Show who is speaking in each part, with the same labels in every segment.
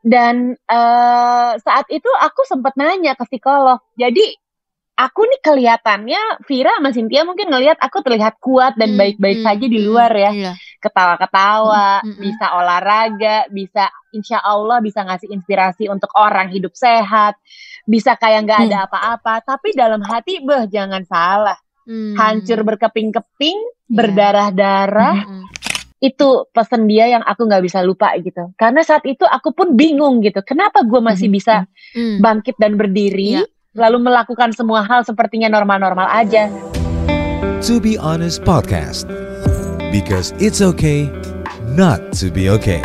Speaker 1: dan uh, saat itu aku sempat nanya ke psikolog. Jadi aku nih kelihatannya Vira sama Cynthia mungkin ngelihat aku terlihat kuat dan baik-baik hmm, saja di hmm, luar ya. Iya. Ketawa-ketawa, hmm, hmm, bisa olahraga, bisa insya Allah bisa ngasih inspirasi untuk orang hidup sehat, bisa kayak nggak ada apa-apa. Tapi dalam hati, beh jangan salah, hmm. hancur berkeping-keping, yeah. berdarah-darah. Hmm itu pesan dia yang aku nggak bisa lupa gitu karena saat itu aku pun bingung gitu kenapa gue masih mm-hmm. bisa mm-hmm. bangkit dan berdiri yeah. lalu melakukan semua hal sepertinya normal-normal aja
Speaker 2: To be honest podcast because it's okay not to be okay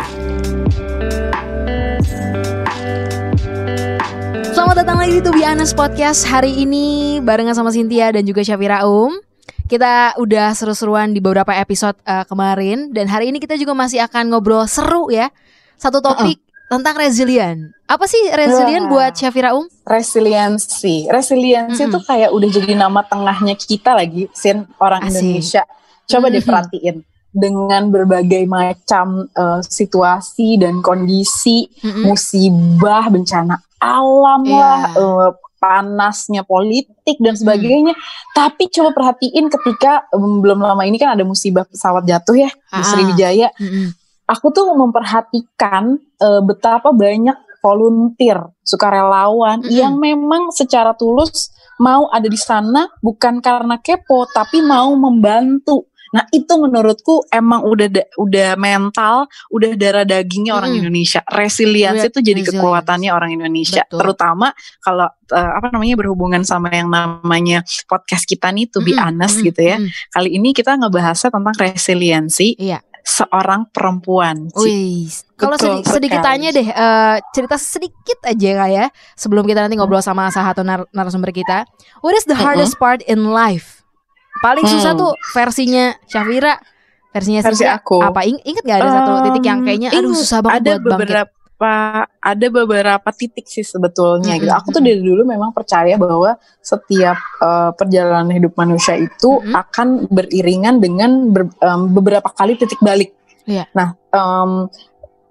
Speaker 3: Selamat datang lagi di To Be Honest Podcast Hari ini barengan sama Cynthia dan juga Syafira Um kita udah seru-seruan di beberapa episode uh, kemarin dan hari ini kita juga masih akan ngobrol seru ya. Satu topik uh -uh. tentang resilient. Apa sih resilient uh, buat Syafira Um?
Speaker 4: Resiliensi. Resiliensi itu mm -hmm. kayak udah jadi nama tengahnya kita lagi, sin orang Asik. Indonesia. Coba mm -hmm. diperhatiin dengan berbagai macam uh, situasi dan kondisi, mm -hmm. musibah, bencana alam yeah. lah, uh, panasnya politik dan sebagainya. Hmm. Tapi coba perhatiin ketika um, belum lama ini kan ada musibah pesawat jatuh ya di ah. Sriwijaya. Hmm. Aku tuh memperhatikan uh, betapa banyak volunteer, sukarelawan hmm. yang memang secara tulus mau ada di sana bukan karena kepo tapi mau membantu Nah itu menurutku emang udah da, udah mental, udah darah dagingnya orang hmm. Indonesia. Resilience itu jadi Resilience. kekuatannya orang Indonesia. Betul. Terutama kalau uh, apa namanya berhubungan sama yang namanya podcast kita nih to be hmm. honest hmm. gitu ya. Hmm. Kali ini kita ngebahasnya tentang resiliensi. Iya seorang perempuan.
Speaker 3: Wih, kalau sedi sedikit tanya deh, uh, cerita sedikit aja kak ya, sebelum kita nanti ngobrol sama salah satu nar narasumber kita. What is the hardest uh -huh. part in life? Paling hmm. susah tuh versinya Syafira, versinya
Speaker 4: Versi aku.
Speaker 3: Apa ing inget gak ada um, satu titik yang kayaknya aduh susah banget
Speaker 4: ada buat beberapa bangkit. ada beberapa titik sih sebetulnya -hmm. gitu. Aku tuh dari dulu memang percaya bahwa setiap uh, perjalanan hidup manusia itu -hmm. akan beriringan dengan ber, um, beberapa kali titik balik. Yeah. Nah, um,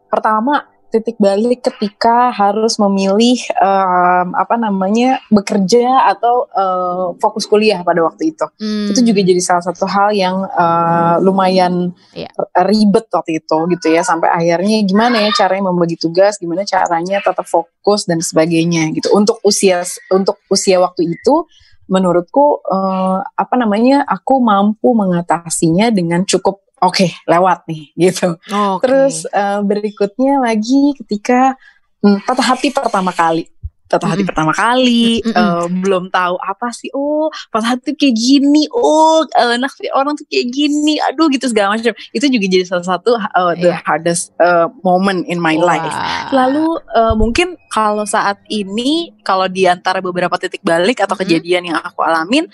Speaker 4: pertama titik balik ketika harus memilih um, apa namanya bekerja atau uh, fokus kuliah pada waktu itu. Hmm. Itu juga jadi salah satu hal yang uh, lumayan yeah. ribet waktu itu gitu ya sampai akhirnya gimana ya caranya membagi tugas, gimana caranya tetap fokus dan sebagainya gitu. Untuk usia untuk usia waktu itu menurutku uh, apa namanya aku mampu mengatasinya dengan cukup oke okay, lewat nih gitu. Okay. Terus uh, berikutnya lagi ketika hmm, patah hati pertama kali patah hati mm. pertama kali mm -mm. Uh, belum tahu apa sih oh patah hati kayak gini oh uh, naksir orang tuh kayak gini aduh gitu segala macam itu juga jadi salah satu uh, the yeah. hardest uh, moment in my wow. life lalu uh, mungkin kalau saat ini kalau di antara beberapa titik balik atau mm -hmm. kejadian yang aku alamin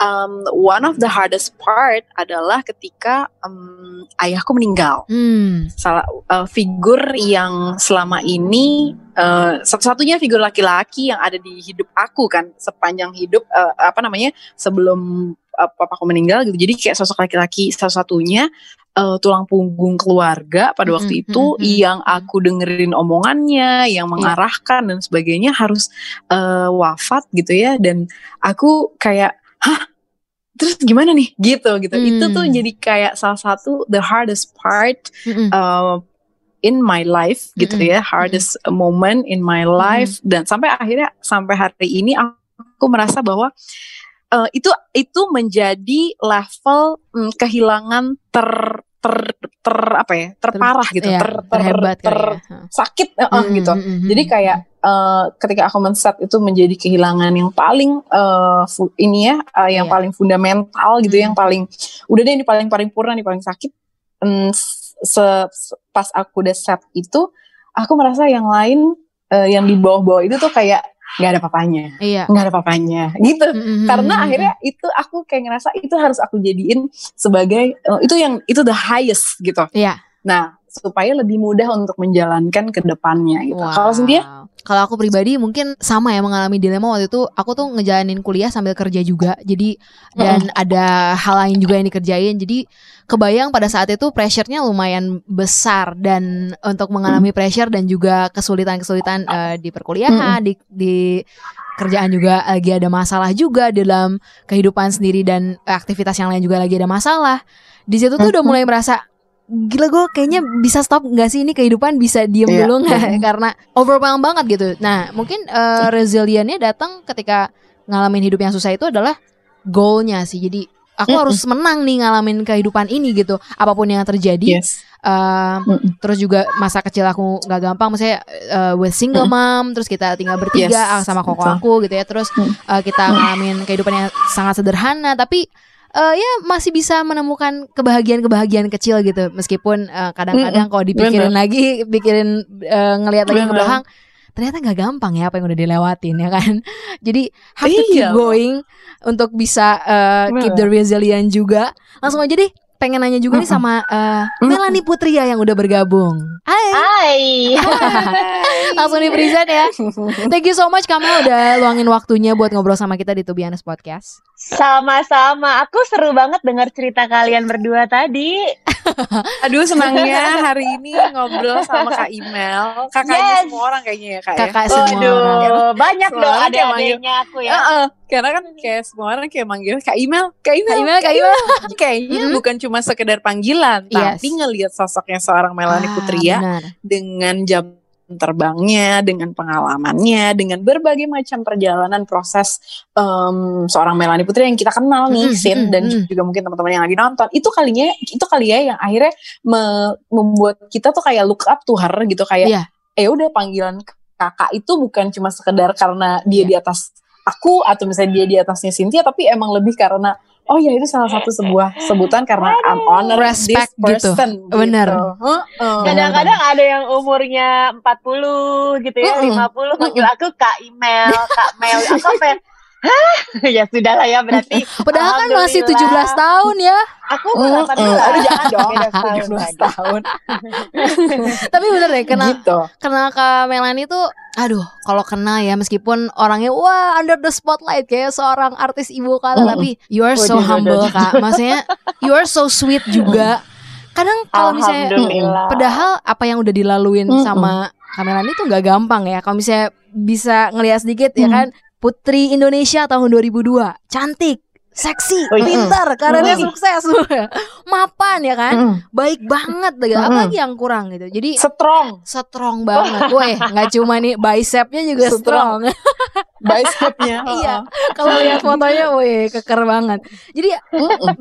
Speaker 4: um, one of the hardest part adalah ketika um, ayahku meninggal. Hmm. Salah uh, figur yang selama ini uh, satu-satunya figur laki-laki yang ada di hidup aku kan sepanjang hidup uh, apa namanya sebelum uh, papaku meninggal gitu. Jadi kayak sosok laki-laki satu-satunya uh, tulang punggung keluarga pada waktu mm -hmm, itu mm -hmm. yang aku dengerin omongannya, yang iya. mengarahkan yeah. dan sebagainya harus uh, wafat gitu ya dan aku kayak hah terus gimana nih gitu gitu hmm. itu tuh jadi kayak salah satu the hardest part hmm. uh, in my life gitu hmm. ya hardest hmm. moment in my life hmm. dan sampai akhirnya sampai hari ini aku merasa bahwa uh, itu itu menjadi level um, kehilangan ter ter ter apa ya terparah gitu iya, ter ter, terhebat ter, ya. sakit uh, gitu jadi kayak uh, ketika aku men-set itu menjadi kehilangan yang paling uh, ini ya uh, yang yeah. paling fundamental gitu mm. yang paling udah deh ini paling paripurna nih paling sakit um, se, se, pas aku udah set itu aku merasa yang lain uh, yang di bawah-bawah itu tuh kayak nggak ada papanya, iya. nggak ada papanya, gitu. Mm-hmm. Karena akhirnya itu aku kayak ngerasa itu harus aku jadiin sebagai uh, itu yang itu the highest gitu. Iya. Nah supaya lebih mudah untuk menjalankan ke depannya gitu. Wow. Kalau Cynthia?
Speaker 3: Kalau aku pribadi mungkin sama ya mengalami dilema waktu itu aku tuh ngejalanin kuliah sambil kerja juga. Jadi dan ada hal lain juga yang dikerjain. Jadi kebayang pada saat itu pressure-nya lumayan besar. Dan untuk mengalami pressure dan juga kesulitan-kesulitan uh, di perkuliahan di di kerjaan juga lagi ada masalah juga dalam kehidupan sendiri dan aktivitas yang lain juga lagi ada masalah. Di situ tuh udah mulai merasa gila gue kayaknya bisa stop nggak sih ini kehidupan bisa diem yeah. dulu nggak karena overwhelmed banget gitu nah mungkin uh, resiliennya datang ketika ngalamin hidup yang susah itu adalah goalnya sih jadi aku mm -mm. harus menang nih ngalamin kehidupan ini gitu apa pun yang terjadi yes. uh, mm -mm. terus juga masa kecil aku nggak gampang misalnya uh, with single mm -mm. mom terus kita tinggal bertiga yes. sama koko aku gitu ya terus uh, kita ngalamin kehidupan yang sangat sederhana tapi uh, ya masih bisa menemukan kebahagiaan-kebahagiaan kecil gitu. Meskipun uh, kadang-kadang kalau dipikirin Bener. lagi pikirin uh, ngelihat lagi ke belakang ternyata nggak gampang ya apa yang udah dilewatin ya kan? Jadi have to keep iya. going untuk bisa uh, keep the resilient juga. Langsung aja deh pengen nanya juga nih sama uh, Melanie Putria yang udah bergabung.
Speaker 1: Hai. Hai.
Speaker 3: Langsung di present ya. Thank you so much kamu udah luangin waktunya buat ngobrol sama kita di Tubianes Podcast.
Speaker 1: Sama-sama. Aku seru banget dengar cerita kalian berdua tadi.
Speaker 4: Aduh senangnya hari ini ngobrol sama Kak Imel. Kakaknya yes. semua orang kayaknya ya Kak
Speaker 3: ya? Kakak ya? semua
Speaker 1: Aduh, orang. banyak semua dong ada adanya aku ya. Uh -uh.
Speaker 4: Karena kan kayak semua orang kayak manggil Kak Imel, Kak Imel,
Speaker 3: Kak Imel, Kak Imel.
Speaker 4: Kayaknya mm -hmm. bukan cuma sekedar panggilan, yes. tapi ngelihat sosoknya seorang Melanie ah, Putria benar. dengan jam terbangnya, dengan pengalamannya, dengan berbagai macam perjalanan proses um, seorang Melanie Putri yang kita kenal nih, mm, Sin, dan mm, juga mungkin teman-teman yang lagi nonton. Itu kalinya, itu kali ya yang akhirnya me membuat kita tuh kayak look up to her gitu, kayak yeah. eh udah panggilan kakak itu bukan cuma sekedar karena dia yeah. di atas aku atau misalnya dia di atasnya Cynthia, tapi emang lebih karena Oh iya itu salah satu sebuah sebutan karena I'm honor
Speaker 3: Respect
Speaker 4: this
Speaker 3: gitu.
Speaker 4: person.
Speaker 3: Gitu. Bener.
Speaker 1: Kadang-kadang ada yang umurnya 40 gitu ya, uh -uh. 50 manggil aku Kak Email, Kak Mel. Aku apa Hah? ya sudah lah ya berarti.
Speaker 3: Padahal kan masih 17 tahun ya.
Speaker 1: Aku uh, uh, aduh jangan dong.
Speaker 4: 17 tahun.
Speaker 3: Tapi bener deh, kena gitu. kenal Kak Melani tuh aduh kalau kena ya meskipun orangnya wah under the spotlight kayak seorang artis ibu kota mm. tapi you are so humble kak maksudnya you are so sweet juga kadang kalau misalnya padahal apa yang udah dilaluin mm sama Kamelani itu nggak gampang ya kalau misalnya bisa ngelihat sedikit mm. ya kan Putri Indonesia tahun 2002 cantik seksi, oh, pintar, karirnya sukses, mapan ya kan, mm. baik banget, gitu. apalagi yang kurang gitu. Jadi
Speaker 4: strong,
Speaker 3: strong banget. Weh, nggak cuma nih bicepnya juga strong.
Speaker 4: bicepnya.
Speaker 3: iya, kalau lihat fotonya, weh keker banget. Jadi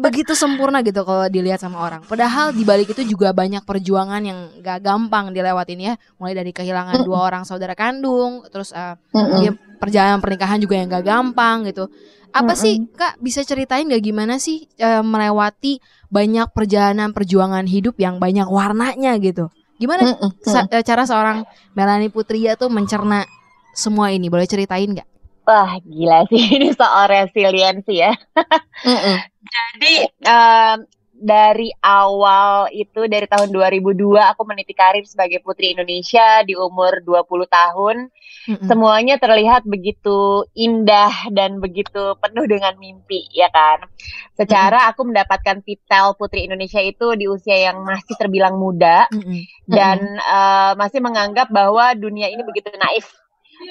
Speaker 3: begitu sempurna gitu kalau dilihat sama orang. Padahal di balik itu juga banyak perjuangan yang gak gampang dilewatin ya. Mulai dari kehilangan dua orang saudara kandung, terus uh, ya, perjalanan pernikahan juga yang gak gampang gitu apa mm -hmm. sih Kak bisa ceritain gak gimana sih e, melewati banyak perjalanan perjuangan hidup yang banyak warnanya gitu. Gimana mm -hmm. cara seorang Melanie Putria tuh mencerna semua ini? Boleh ceritain gak?
Speaker 1: Wah gila sih ini soal resiliensi ya. mm -hmm. Jadi um, dari awal itu dari tahun 2002 aku meniti karir sebagai putri Indonesia di umur 20 tahun. Mm-hmm. Semuanya terlihat begitu indah dan begitu penuh dengan mimpi ya kan. Secara mm-hmm. aku mendapatkan titel putri Indonesia itu di usia yang masih terbilang muda mm-hmm. dan uh, masih menganggap bahwa dunia ini begitu naif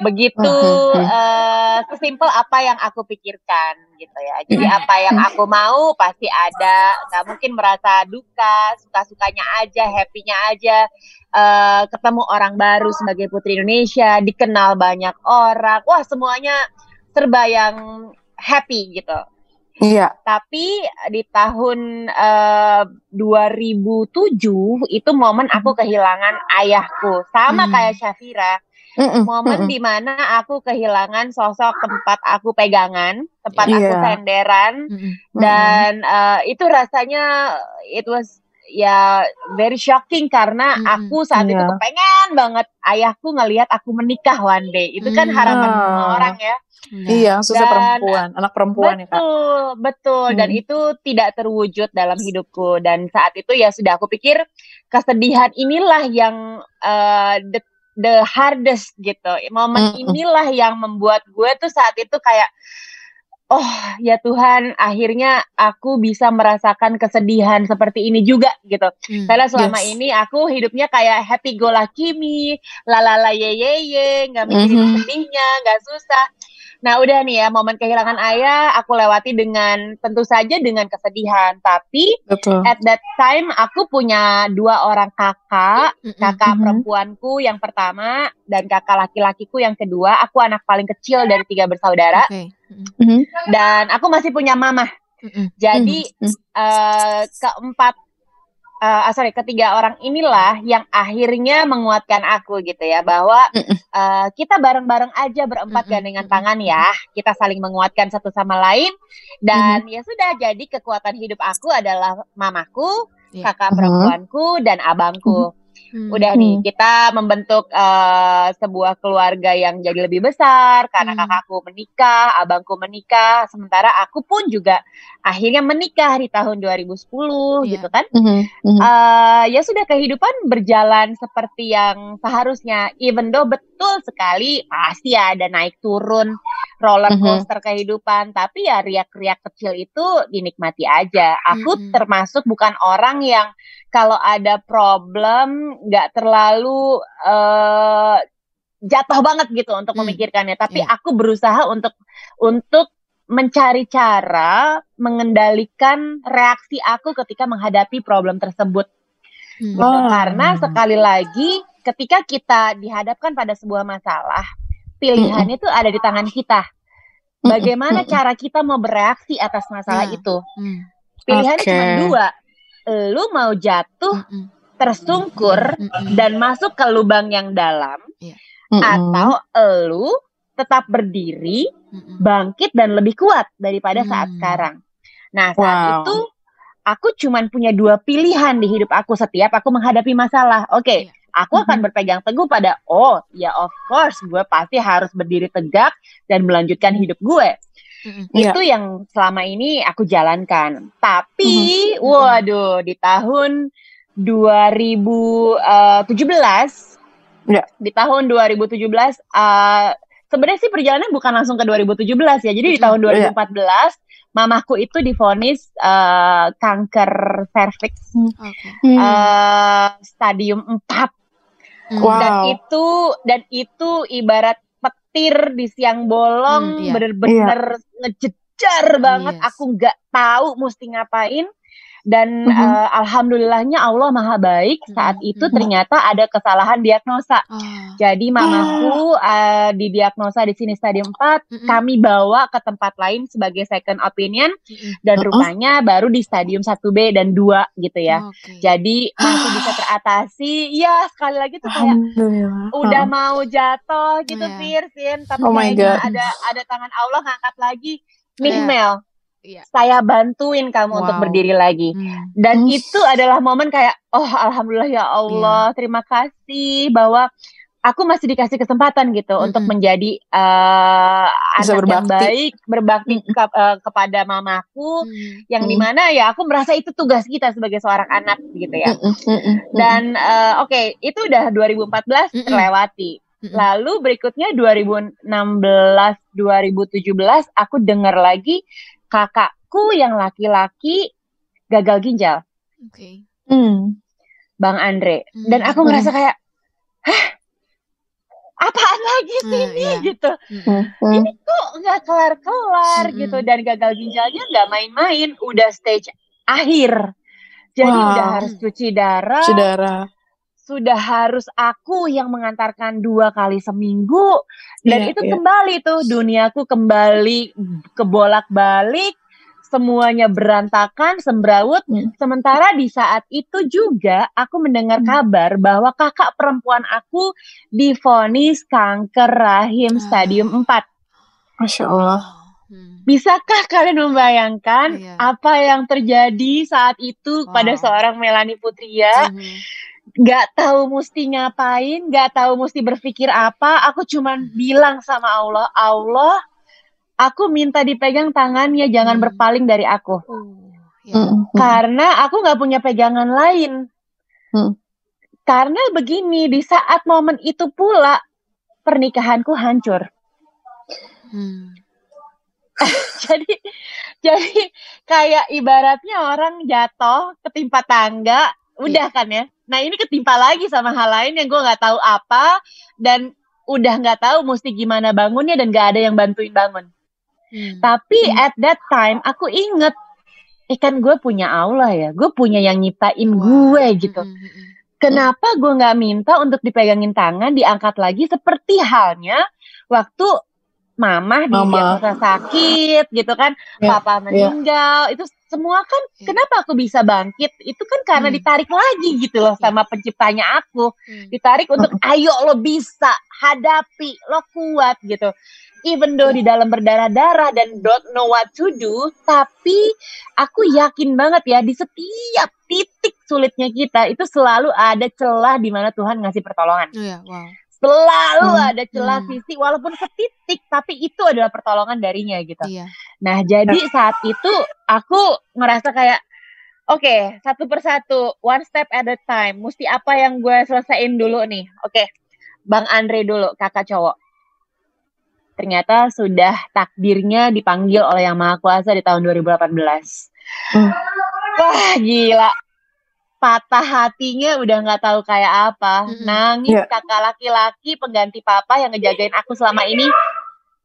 Speaker 1: begitu uh, sesimpel apa yang aku pikirkan gitu ya. Jadi apa yang aku mau pasti ada. Nggak mungkin merasa duka suka sukanya aja happynya aja. Uh, ketemu orang baru sebagai putri Indonesia dikenal banyak orang. Wah semuanya serba yang happy gitu.
Speaker 4: Iya.
Speaker 1: Tapi di tahun uh, 2007 itu momen aku kehilangan ayahku. Sama hmm. kayak Syafira Mm-mm. momen mm di mana aku kehilangan sosok tempat aku pegangan, tempat yeah. aku senderan, mm dan uh, itu rasanya it was ya very shocking karena mm aku saat yeah. itu iya. kepengen banget ayahku ngelihat aku menikah one day. Itu kan harapan mm. semua orang ya.
Speaker 4: Iya, susah perempuan, anak perempuan
Speaker 1: betul, ya kak. Betul, betul. Hmm. Dan itu tidak terwujud dalam hidupku. Dan saat itu ya sudah aku pikir kesedihan inilah yang uh, the the hardest gitu. Momen inilah yang membuat gue tuh saat itu kayak oh ya Tuhan akhirnya aku bisa merasakan kesedihan seperti ini juga gitu hmm, karena selama yes. ini aku hidupnya kayak happy go lucky me lalala ye ye ye nggak mikirin mm -hmm. sedihnya nggak susah Nah udah nih ya momen kehilangan ayah aku lewati dengan tentu saja dengan kesedihan. Tapi Betul. at that time aku punya dua orang kakak, kakak mm -hmm. perempuanku yang pertama dan kakak laki-lakiku yang kedua. Aku anak paling kecil dari tiga bersaudara. Okay. Mm -hmm. Dan aku masih punya mama. Mm -hmm. Jadi mm -hmm. uh, keempat uh, sorry ketiga orang inilah yang akhirnya menguatkan aku gitu ya bahwa uh, kita bareng-bareng aja berempat gandengan tangan ya. Kita saling menguatkan satu sama lain. Dan ya sudah jadi kekuatan hidup aku adalah mamaku yeah. kakak perempuanku dan abangku Hmm. Udah nih kita membentuk uh, sebuah keluarga yang jadi lebih besar karena hmm. kakakku menikah, abangku menikah, sementara aku pun juga akhirnya menikah di tahun 2010 yeah. gitu kan. Hmm. Hmm. Uh, ya sudah kehidupan berjalan seperti yang seharusnya, even though betul sekali pasti ada naik turun roller coaster hmm. kehidupan, tapi ya riak-riak kecil itu dinikmati aja. Aku hmm. termasuk bukan orang yang kalau ada problem nggak terlalu uh, jatuh banget gitu untuk hmm. memikirkannya tapi yeah. aku berusaha untuk untuk mencari cara mengendalikan reaksi aku ketika menghadapi problem tersebut hmm. gitu. oh. karena sekali lagi ketika kita dihadapkan pada sebuah masalah pilihannya itu ada di tangan kita. Bagaimana cara kita mau bereaksi atas masalah yeah. itu? Hmm. pilihannya okay. cuma dua. Lu mau jatuh tersungkur dan masuk ke lubang yang dalam -mm. atau lu tetap berdiri bangkit dan lebih kuat daripada saat sekarang. Nah saat wow. itu aku cuman punya dua pilihan di hidup aku setiap aku menghadapi masalah. Oke okay, aku akan berpegang teguh pada oh ya of course gue pasti harus berdiri tegak dan melanjutkan hidup gue Mm-hmm. Itu yeah. yang selama ini aku jalankan. Tapi mm-hmm. waduh di tahun 2017 yeah. di tahun 2017 uh, sebenarnya sih perjalanan bukan langsung ke 2017 ya. Jadi di tahun 2014 yeah. mamaku itu difonis uh, kanker cervix okay. uh, stadium 4. Wow. Dan itu dan itu ibarat petir di siang bolong hmm, iya. bener-bener iya. ngejejar banget yes. aku nggak tahu mesti ngapain dan mm -hmm. uh, alhamdulillahnya Allah maha baik saat mm -hmm. itu ternyata ada kesalahan diagnosa. Oh. Jadi mamaku uh, didiagnosa di sini stadium 4, mm -hmm. kami bawa ke tempat lain sebagai second opinion mm -hmm. dan rupanya uh -uh. baru di stadium 1B dan 2 gitu ya. Okay. Jadi masih bisa teratasi. Ya, sekali lagi tuh kayak udah mau jatuh gitu oh, yeah. Firsin, tapi oh ada ada tangan Allah ngangkat lagi. Nih yeah. Mel, Iya. Saya bantuin kamu wow. untuk berdiri lagi. Hmm. Dan Ush. itu adalah momen kayak, oh alhamdulillah ya Allah, yeah. terima kasih bahwa aku masih dikasih kesempatan gitu -hmm. untuk menjadi uh, anak berbakti. yang baik, berbakti -hmm. ke, uh, kepada mamaku, -hmm. yang di mana ya aku merasa itu tugas kita sebagai seorang anak gitu ya. -hmm. Dan uh, oke, okay, itu udah 2014 -hmm. terlewati. Lalu berikutnya 2016 2017 aku dengar lagi kakakku yang laki-laki gagal ginjal. Oke. Okay. Hmm. Bang Andre. Hmm. Dan aku ngerasa kayak, hah? Apaan lagi sih hmm, ini iya. gitu? Hmm. Ini kok nggak kelar-kelar hmm. gitu dan gagal ginjalnya nggak main-main, udah stage akhir. Jadi wow. udah harus cuci darah.
Speaker 4: Cuci darah
Speaker 1: sudah harus aku yang mengantarkan dua kali seminggu dan yeah, itu yeah. kembali tuh duniaku kembali kebolak-balik semuanya berantakan sembraut hmm. sementara di saat itu juga aku mendengar hmm. kabar bahwa kakak perempuan aku difonis kanker rahim stadium 4
Speaker 4: Masya Allah
Speaker 1: hmm. Bisakah kalian membayangkan yeah. apa yang terjadi saat itu wow. pada seorang Melani Putria? Hmm nggak tahu mesti ngapain, nggak tahu mesti berpikir apa. Aku cuman bilang sama Allah, Allah, aku minta dipegang tangannya, jangan hmm. berpaling dari aku. Ya. Hmm, hmm. Karena aku nggak punya pegangan lain. Hmm. Karena begini, di saat momen itu pula pernikahanku hancur. Hmm. jadi jadi kayak ibaratnya orang jatuh ketimpa tangga, udah yeah. kan ya. Nah ini ketimpa lagi sama hal lain yang gue nggak tahu apa dan udah nggak tahu mesti gimana bangunnya dan gak ada yang bantuin bangun. Hmm. Tapi hmm. at that time aku inget, eh kan gue punya Allah ya, gue punya yang nyiptain wow. gue gitu. Hmm. hmm, hmm. Kenapa gue nggak minta untuk dipegangin tangan, diangkat lagi seperti halnya waktu mama, mama. di sakit gitu kan, yeah. papa ya. meninggal, yeah. itu semua kan yeah. kenapa aku bisa bangkit? Itu kan karena hmm. ditarik lagi gitu loh yeah. sama penciptanya aku. Hmm. Ditarik untuk ayo lo bisa, hadapi, lo kuat gitu. Even though di dalam berdarah-darah dan don't know what to do, tapi aku yakin banget ya di setiap titik sulitnya kita itu selalu ada celah di mana Tuhan ngasih pertolongan. Oh yeah, wow selalu hmm. ada celah hmm. sisi walaupun setitik tapi itu adalah pertolongan darinya gitu. Iya. Nah, jadi saat itu aku ngerasa kayak oke, okay, satu persatu, one step at a time. Mesti apa yang gue selesaiin dulu nih? Oke. Okay. Bang Andre dulu, kakak cowok. Ternyata sudah takdirnya dipanggil oleh Yang Maha Kuasa di tahun 2018. Hmm. Wah, gila patah hatinya udah nggak tahu kayak apa. Mm-hmm. Nangis yeah. kakak laki-laki pengganti papa yang ngejagain aku selama ini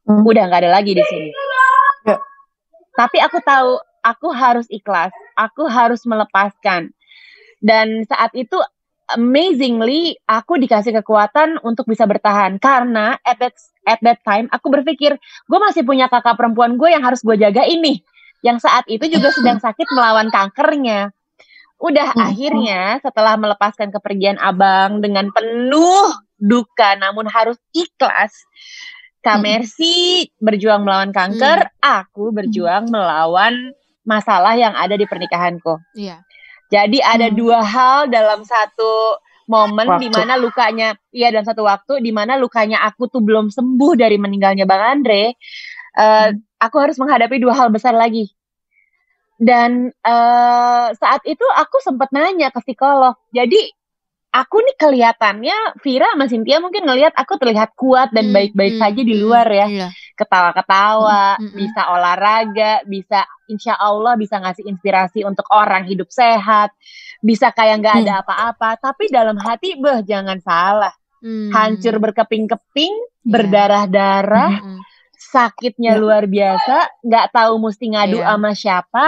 Speaker 1: mm. udah nggak ada lagi di sini. Yeah. Tapi aku tahu aku harus ikhlas, aku harus melepaskan. Dan saat itu amazingly aku dikasih kekuatan untuk bisa bertahan karena at that at that time aku berpikir gue masih punya kakak perempuan gue yang harus gue jaga ini yang saat itu juga sedang sakit melawan kankernya Udah hmm. akhirnya setelah melepaskan kepergian abang dengan penuh duka namun harus ikhlas. Kamersi hmm. berjuang melawan kanker, hmm. aku berjuang hmm. melawan masalah yang ada di pernikahanku. Iya. Jadi ada hmm. dua hal dalam satu momen di mana lukanya, iya dalam satu waktu di mana lukanya aku tuh belum sembuh dari meninggalnya Bang Andre. Uh, hmm. Aku harus menghadapi dua hal besar lagi dan uh, saat itu aku sempat nanya ke psikolog. Jadi aku nih kelihatannya Vira sama Cynthia mungkin ngelihat aku terlihat kuat dan hmm, baik-baik hmm, saja di hmm, luar ya. Iya. Ketawa-ketawa, hmm, hmm, bisa olahraga, bisa insya Allah bisa ngasih inspirasi untuk orang hidup sehat, bisa kayak nggak ada apa-apa. Tapi dalam hati, beh jangan salah, hmm. hancur berkeping-keping, yeah. berdarah-darah. Hmm, sakitnya yeah. luar biasa, nggak tahu mesti ngadu yeah. sama siapa,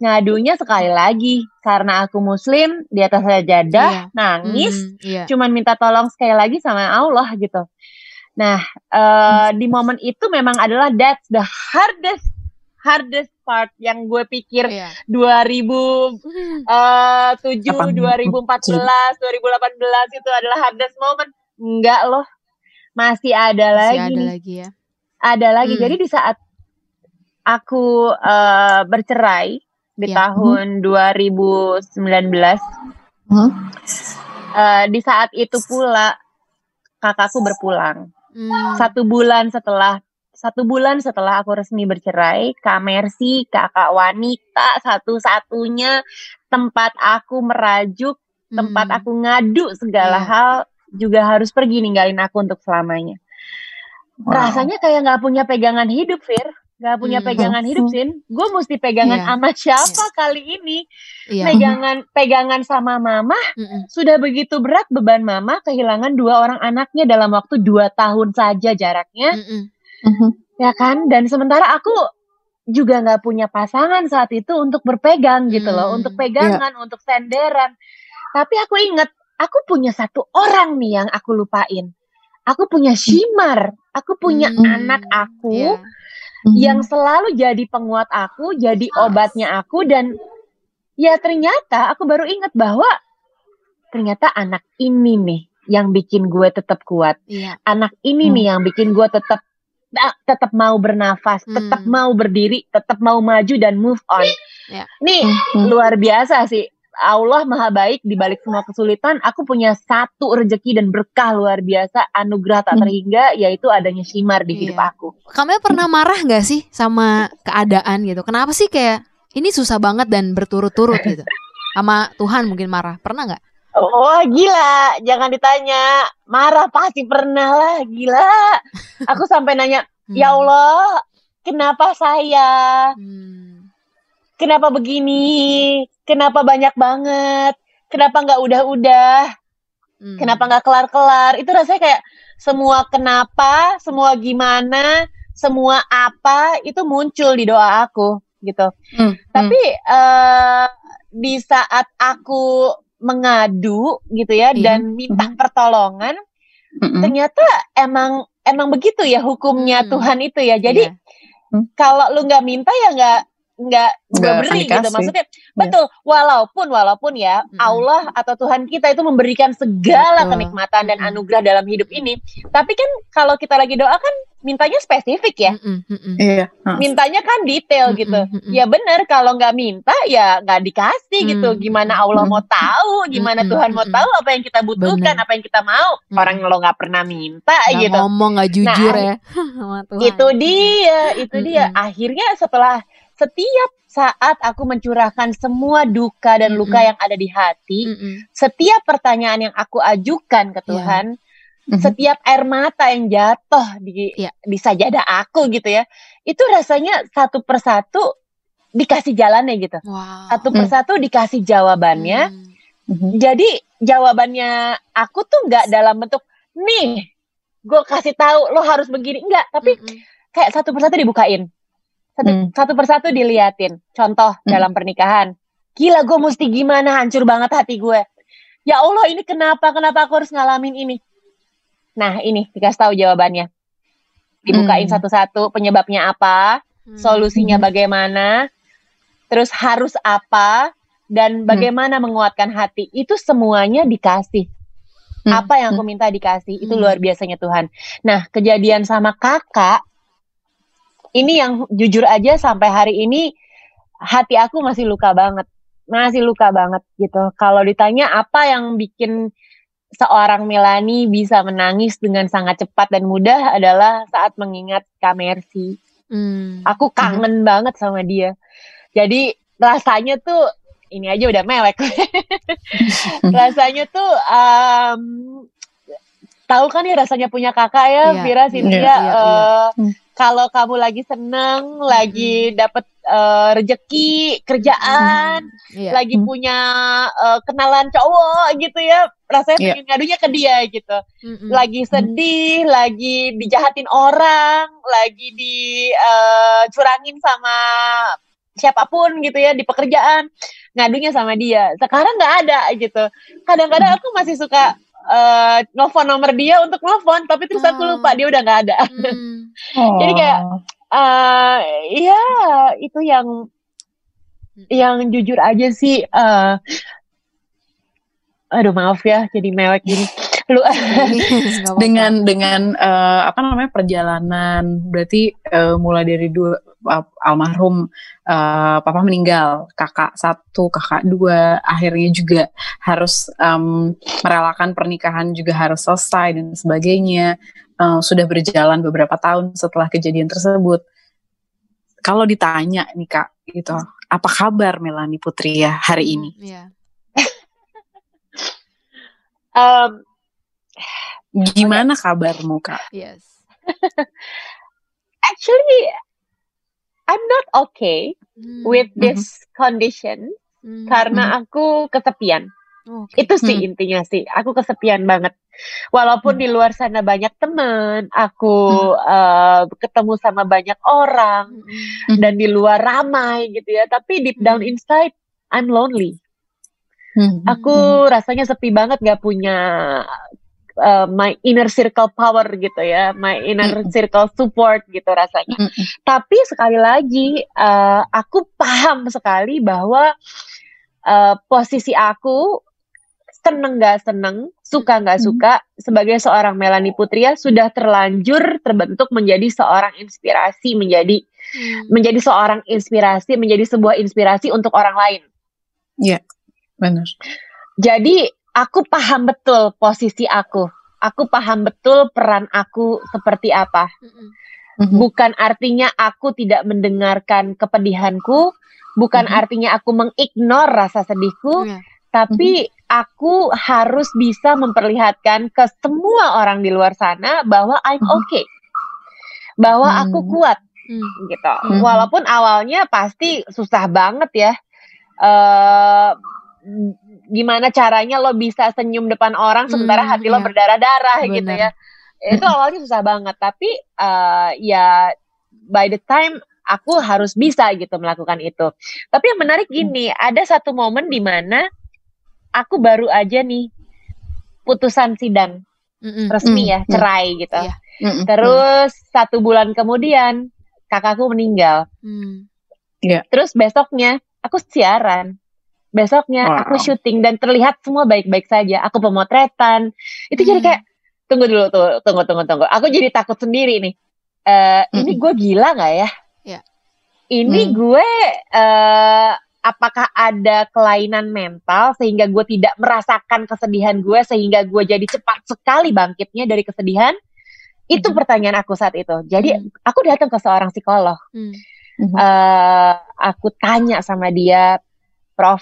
Speaker 1: ngadunya sekali lagi karena aku muslim di atas sajadah iya. nangis mm, iya. cuman minta tolong sekali lagi sama Allah gitu. Nah uh, di momen itu memang adalah that's the hardest hardest part yang gue pikir iya. 2007 2014 2018 itu adalah hardest moment. Enggak loh. Masih ada masih lagi ada lagi ya. Ada lagi. Hmm. jadi di saat aku uh, bercerai di ya. tahun hmm. 2019. Hmm? Uh, di saat itu pula kakakku berpulang. Hmm. Satu bulan setelah satu bulan setelah aku resmi bercerai, Kak Mercy, kakak wanita satu-satunya tempat aku merajuk, hmm. tempat aku ngadu segala yeah. hal juga harus pergi ninggalin aku untuk selamanya. Wow. Rasanya kayak nggak punya pegangan hidup, Fir gak punya hmm. pegangan hidup sih gue mesti pegangan yeah. sama siapa yeah. kali ini? Yeah. pegangan pegangan sama mama mm sudah begitu berat beban mama kehilangan dua orang anaknya dalam waktu dua tahun saja jaraknya. Mm -hmm. ya kan? Dan sementara aku juga nggak punya pasangan saat itu untuk berpegang gitu loh. Untuk pegangan yeah. untuk senderan. Tapi aku inget aku punya satu orang nih yang aku lupain. Aku punya Shimar. Aku punya mm. anak aku. Yeah hmm. yang selalu jadi penguat aku, jadi obatnya aku dan ya ternyata aku baru ingat bahwa ternyata anak ini nih yang bikin gue tetap kuat. Iya. Anak ini hmm. nih yang bikin gue tetap tetap mau bernafas, hmm. tetap mau berdiri, tetap mau maju dan move on. Yeah. Nih hmm. luar biasa sih. Allah maha baik di balik semua kesulitan. Aku punya satu rezeki dan berkah luar biasa, anugerah tak hmm. terhingga, yaitu adanya Shimar di hidup iya. aku.
Speaker 3: Kamu pernah marah gak sih sama keadaan gitu? Kenapa sih kayak ini susah banget dan berturut-turut gitu? Sama Tuhan mungkin marah, pernah nggak?
Speaker 1: Oh gila, jangan ditanya. Marah pasti pernah lah, gila. Aku sampai nanya, hmm. ya Allah, kenapa saya? Hmm. Kenapa begini? Kenapa banyak banget? Kenapa nggak udah-udah? Hmm. Kenapa nggak kelar-kelar? Itu rasanya kayak semua kenapa, semua gimana, semua apa itu muncul di doa aku gitu. Hmm. Tapi uh, di saat aku mengadu gitu ya hmm. dan minta hmm. pertolongan hmm. ternyata emang emang begitu ya hukumnya hmm. Tuhan itu ya jadi yeah. hmm. kalau lu nggak minta ya nggak nggak nggak beri gitu maksudnya yeah. betul walaupun walaupun ya hmm. Allah atau Tuhan kita itu memberikan segala betul. kenikmatan dan anugerah dalam hidup ini tapi kan kalau kita lagi doa kan mintanya spesifik ya. Mm -mm, Iya. Mintanya kan detail mm -mm, gitu. Mm -mm. Ya benar kalau nggak minta ya nggak dikasih mm -mm. gitu. Gimana Allah mm -mm. mau tahu, gimana mm -mm. Tuhan mau tahu apa yang kita butuhkan, bener. apa yang kita mau. Mm -mm. Orang lo nggak pernah minta gak gitu.
Speaker 3: ngomong nggak jujur nah, ya.
Speaker 1: Itu dia, itu mm -mm. dia. Akhirnya setelah setiap saat aku mencurahkan semua duka dan luka mm -mm. yang ada di hati, mm -mm. setiap pertanyaan yang aku ajukan ke iya. Tuhan, yeah hmm setiap air mata yang jatuh di yeah. di sajadah aku gitu ya itu rasanya satu persatu dikasih jalannya gitu wow. satu persatu mm. dikasih jawabannya mm-hmm. jadi jawabannya aku tuh nggak dalam bentuk nih gue kasih tahu lo harus begini enggak tapi mm-hmm. kayak satu persatu dibukain satu, mm. satu persatu diliatin contoh mm. dalam pernikahan gila gue mesti gimana hancur banget hati gue ya Allah ini kenapa kenapa aku harus ngalamin ini Nah, ini dikasih tahu jawabannya. Dibukain hmm. satu-satu penyebabnya apa, hmm. solusinya hmm. bagaimana, terus harus apa dan hmm. bagaimana hmm. menguatkan hati. Itu semuanya dikasih. Hmm. Apa yang aku minta dikasih, itu hmm. luar biasanya Tuhan. Nah, kejadian sama kakak ini yang jujur aja sampai hari ini hati aku masih luka banget. Masih luka banget gitu. Kalau ditanya apa yang bikin seorang Melani bisa menangis dengan sangat cepat dan mudah adalah saat mengingat Kamersi. Hmm. Aku kangen hmm. banget sama dia. Jadi rasanya tuh ini aja udah melek. rasanya tuh um, tahu kan ya rasanya punya kakak ya, yeah. Vira, Cynthia. Yeah, yeah, uh, yeah. Kalau kamu lagi seneng, hmm. lagi dapet uh, rejeki kerjaan, hmm. yeah. lagi hmm. punya uh, kenalan cowok gitu ya, rasanya yeah. pengen ngadunya ke dia gitu. Mm-hmm. Lagi sedih, mm-hmm. lagi dijahatin orang, lagi dicurangin uh, sama siapa pun gitu ya di pekerjaan, ngadunya sama dia. Sekarang nggak ada gitu. Kadang-kadang aku masih suka uh, nelfon nomor dia untuk nelfon, tapi terus aku lupa dia udah nggak ada. Mm. Jadi kayak uh, ya itu yang yang jujur aja sih uh, aduh maaf ya jadi mewek gini lu
Speaker 4: dengan dengan uh, apa namanya perjalanan berarti uh, mulai dari dua uh, almarhum uh, papa meninggal kakak satu kakak dua akhirnya juga harus um, merelakan pernikahan juga harus selesai dan sebagainya. Uh, sudah berjalan beberapa tahun setelah kejadian tersebut. Kalau ditanya nih kak gitu apa kabar Melani Putri ya hari ini? Yeah
Speaker 1: Um,
Speaker 4: Gimana okay. kabarmu kak?
Speaker 3: Yes.
Speaker 1: Actually, I'm not okay hmm. with mm-hmm. this hmm. condition hmm. karena hmm. aku kesepian. Okay. Itu sih hmm. intinya sih. Aku kesepian banget. Walaupun hmm. di luar sana banyak teman, aku hmm. uh, ketemu sama banyak orang hmm. dan di luar ramai gitu ya. Tapi deep down hmm. inside, I'm lonely. Hmm. Aku rasanya sepi banget gak punya uh, my inner circle power gitu ya, my inner circle support gitu rasanya. Tapi sekali lagi uh, aku paham sekali bahwa uh, posisi aku seneng gak seneng, suka gak suka, sebagai seorang Melani Putria sudah terlanjur terbentuk menjadi seorang inspirasi, menjadi hmm. menjadi seorang inspirasi, menjadi sebuah inspirasi untuk orang lain.
Speaker 4: Iya. Yeah. Benar.
Speaker 1: Jadi aku paham betul posisi aku. Aku paham betul peran aku seperti apa. Mm-hmm. Bukan artinya aku tidak mendengarkan kepedihanku, bukan mm-hmm. artinya aku mengignore rasa sedihku, yeah. tapi mm-hmm. aku harus bisa memperlihatkan ke semua orang di luar sana bahwa I'm
Speaker 4: Mhm.
Speaker 1: okay. Bahwa
Speaker 4: Hmm.
Speaker 1: aku kuat
Speaker 3: Hmm.
Speaker 1: gitu. Walaupun awalnya pasti susah banget ya. Eh gimana caranya lo bisa senyum depan orang sementara
Speaker 3: Hmm,
Speaker 1: hati lo
Speaker 3: iya.
Speaker 1: berdarah-darah gitu
Speaker 3: Benar.
Speaker 1: ya. Itu awalnya susah banget, tapi eh, ya by the time aku harus bisa gitu melakukan itu. Tapi yang menarik gini, ada satu momen di mana aku baru aja nih putusan sidang
Speaker 3: Mm-mm.
Speaker 1: resmi
Speaker 4: Hmm,
Speaker 1: ya,
Speaker 4: hmm.
Speaker 1: cerai gitu.
Speaker 3: Iya.
Speaker 4: Mm-mm.
Speaker 1: Terus satu bulan kemudian kakakku meninggal.
Speaker 3: Hmm.
Speaker 1: Terus besoknya aku siaran. Besoknya
Speaker 4: Wow.
Speaker 1: aku syuting dan terlihat semua baik-baik saja. Aku pemotretan. Itu jadi
Speaker 3: Hmm.
Speaker 1: kayak tunggu dulu tuh, tunggu tunggu tunggu. Aku jadi takut sendiri nih. Eh ini gue gila nggak ya?
Speaker 3: Ya.
Speaker 1: Ini
Speaker 4: Hmm.
Speaker 1: gue eh apakah ada kelainan mental sehingga gue tidak merasakan kesedihan gue sehingga gue jadi cepat sekali bangkitnya dari kesedihan? Itu
Speaker 4: Hmm.
Speaker 1: pertanyaan aku saat itu. Jadi
Speaker 3: Hmm.
Speaker 1: aku datang ke seorang psikolog
Speaker 3: Hmm.
Speaker 1: Eh aku tanya sama dia, Prof,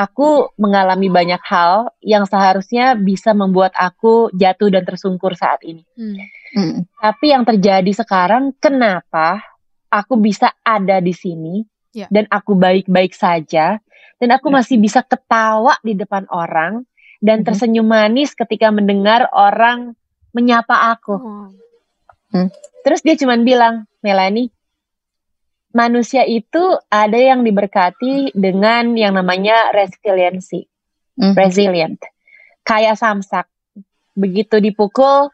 Speaker 1: aku mengalami banyak hal yang seharusnya bisa membuat aku jatuh dan tersungkur saat ini.
Speaker 3: Hmm.
Speaker 4: Mm-mm.
Speaker 1: Tapi yang terjadi sekarang, kenapa aku bisa ada di sini
Speaker 3: Ya.
Speaker 1: dan aku baik-baik saja dan aku
Speaker 4: Ya.
Speaker 1: masih bisa ketawa di depan orang dan
Speaker 4: Mhm.
Speaker 1: tersenyum manis ketika mendengar orang menyapa aku.
Speaker 3: Oh.
Speaker 1: Terus dia cuman bilang, Melanie, manusia itu ada yang diberkati dengan yang namanya resiliency,
Speaker 4: Mhm.
Speaker 1: resilient. Kayak samsak. Begitu dipukul,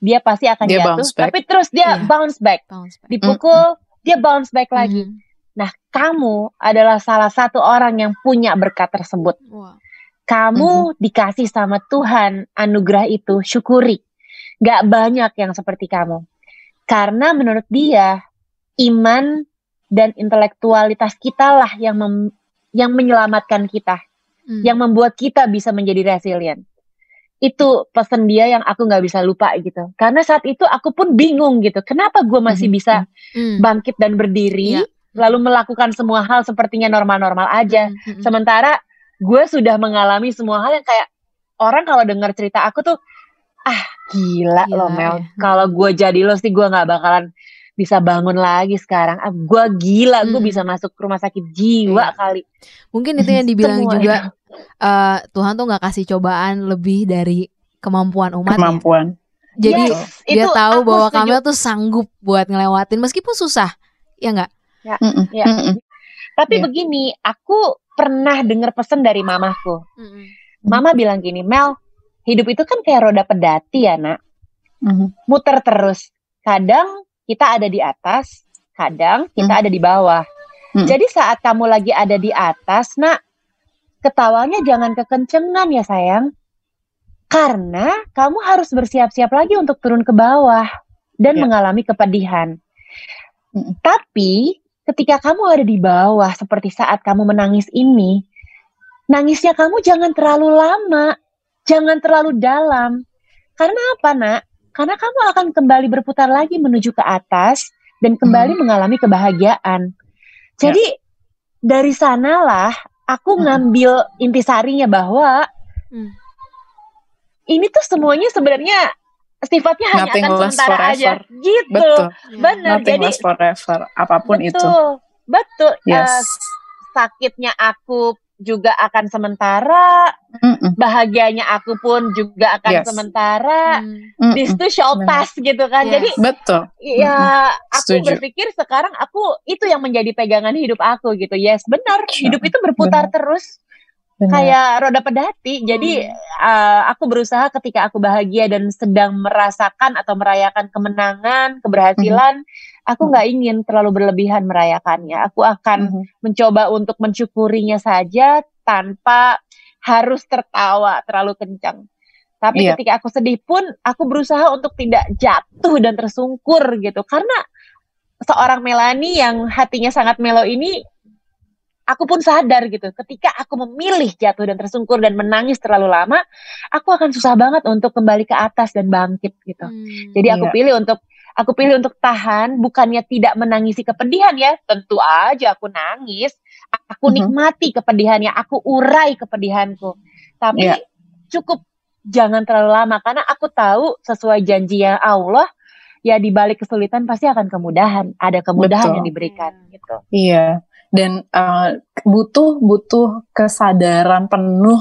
Speaker 1: dia pasti akan
Speaker 4: Dia
Speaker 1: jatuh, tapi terus dia
Speaker 3: Iya.
Speaker 1: bounce back.
Speaker 3: Bounce back.
Speaker 1: Dipukul, dia bounce back lagi.
Speaker 3: Mhm.
Speaker 1: Nah, kamu adalah salah satu orang yang punya berkat tersebut.
Speaker 3: Wah.
Speaker 1: Kamu dikasih sama Tuhan anugerah itu, syukuri. Gak banyak yang seperti kamu. Karena menurut dia, iman dan intelektualitas kita lah yang mem- yang menyelamatkan kita,
Speaker 3: Hmm.
Speaker 1: yang membuat kita bisa menjadi resilient. Itu pesan dia yang aku nggak bisa lupa gitu. Karena saat itu aku pun bingung gitu. Kenapa gue masih
Speaker 4: Mhm.
Speaker 1: bisa
Speaker 3: Hmm.
Speaker 1: bangkit dan berdiri,
Speaker 3: Iya.
Speaker 1: lalu melakukan semua hal sepertinya normal-normal aja.
Speaker 3: Hmm, hmm, hmm.
Speaker 1: Sementara gue sudah mengalami semua hal yang kayak orang kalau dengar cerita aku tuh ah gila,
Speaker 3: Gila,
Speaker 1: lo Mel.
Speaker 3: ya.
Speaker 1: Kalau gue jadi lo sih gue nggak bakalan bisa bangun lagi sekarang. Ah, gue gila, gue
Speaker 3: Mm.
Speaker 1: bisa masuk rumah sakit jiwa
Speaker 3: Iya.
Speaker 1: kali.
Speaker 3: Mungkin itu yang dibilang
Speaker 1: Semua
Speaker 3: juga eh, Tuhan tuh nggak kasih cobaan lebih dari kemampuan umat. ya.
Speaker 4: Kemampuan.
Speaker 3: Jadi
Speaker 1: Yes,
Speaker 3: dia
Speaker 1: itu
Speaker 3: tahu bahwa
Speaker 1: setuju.
Speaker 3: Kamel tuh sanggup buat ngelewatin meskipun susah. Ya nggak?
Speaker 4: Mm-mm.
Speaker 1: Ya.
Speaker 4: Mm-mm.
Speaker 1: Tapi
Speaker 4: Iya.
Speaker 1: begini, aku pernah dengar pesan dari mamaku.
Speaker 3: Hmm.
Speaker 1: Mama bilang gini, Mel, hidup itu kan kayak roda pedati ya nak.
Speaker 4: Mhm.
Speaker 1: muter terus. Kadang kita ada di atas, kadang kita
Speaker 4: Hmm.
Speaker 1: ada di bawah.
Speaker 4: Hmm.
Speaker 1: Jadi saat kamu lagi ada di atas, nak, ketawanya jangan kekencengan ya sayang. Karena kamu harus bersiap-siap lagi untuk turun ke bawah dan
Speaker 4: Ya.
Speaker 1: mengalami kepedihan.
Speaker 4: Hmm.
Speaker 1: Tapi ketika kamu ada di bawah seperti saat kamu menangis ini, nangisnya kamu jangan terlalu lama, jangan terlalu dalam. Karena apa, Nak? Karena kamu akan kembali berputar lagi menuju ke atas dan kembali mengalami kebahagiaan. Jadi dari sanalah aku
Speaker 4: Hmm.
Speaker 1: ngambil intisarinya bahwa
Speaker 3: Hmm.
Speaker 1: ini tuh semuanya sebenarnya sifatnya hanya
Speaker 4: Nothing
Speaker 1: akan
Speaker 4: lasts
Speaker 1: sementara aja.
Speaker 4: forever.
Speaker 1: Gitu.
Speaker 4: Betul.
Speaker 1: Benar.
Speaker 4: Nothing
Speaker 1: Jadi
Speaker 4: lasts forever. Apa pun itu.
Speaker 1: betul. Betul. Eh,
Speaker 4: Yes.
Speaker 1: sakitnya aku juga akan sementara,
Speaker 4: Mm-mm.
Speaker 1: bahagianya aku pun juga akan
Speaker 4: Yes.
Speaker 1: sementara.
Speaker 3: Hmm.
Speaker 4: Mm-mm.
Speaker 1: This too shall
Speaker 4: Benar.
Speaker 1: pass gitu kan.
Speaker 3: Yes.
Speaker 1: Jadi
Speaker 4: Betul.
Speaker 1: ya aku
Speaker 4: Setuju.
Speaker 1: berpikir sekarang aku itu yang menjadi pegangan hidup aku gitu. Yes, benar.
Speaker 4: Sure.
Speaker 1: Hidup itu berputar terus
Speaker 4: Benar.
Speaker 1: kayak roda pedati. Jadi uh, aku berusaha ketika aku bahagia dan sedang merasakan atau merayakan kemenangan, keberhasilan, aku nggak ingin terlalu berlebihan merayakannya. Aku akan
Speaker 4: Mhm.
Speaker 1: mencoba untuk mensyukurinya saja tanpa harus tertawa terlalu kencang. Tapi
Speaker 4: Iya.
Speaker 1: ketika aku sedih pun aku berusaha untuk tidak jatuh dan tersungkur gitu. Karena seorang Melani yang hatinya sangat melo ini aku pun sadar gitu. Ketika aku memilih jatuh dan tersungkur dan menangis terlalu lama, aku akan susah banget untuk kembali ke atas dan bangkit gitu.
Speaker 3: Hmm.
Speaker 1: Jadi aku
Speaker 4: Iya.
Speaker 1: pilih untuk aku pilih untuk tahan, bukannya tidak menangisi kepedihan ya. Tentu aja aku nangis. Aku mm -hmm. nikmati kepedihannya, aku urai kepedihanku. Tapi yeah. cukup jangan terlalu lama karena aku tahu sesuai janji yang Allah ya di balik kesulitan pasti akan kemudahan, ada kemudahan Betul. yang diberikan gitu.
Speaker 4: Iya. Dan uh, butuh butuh kesadaran penuh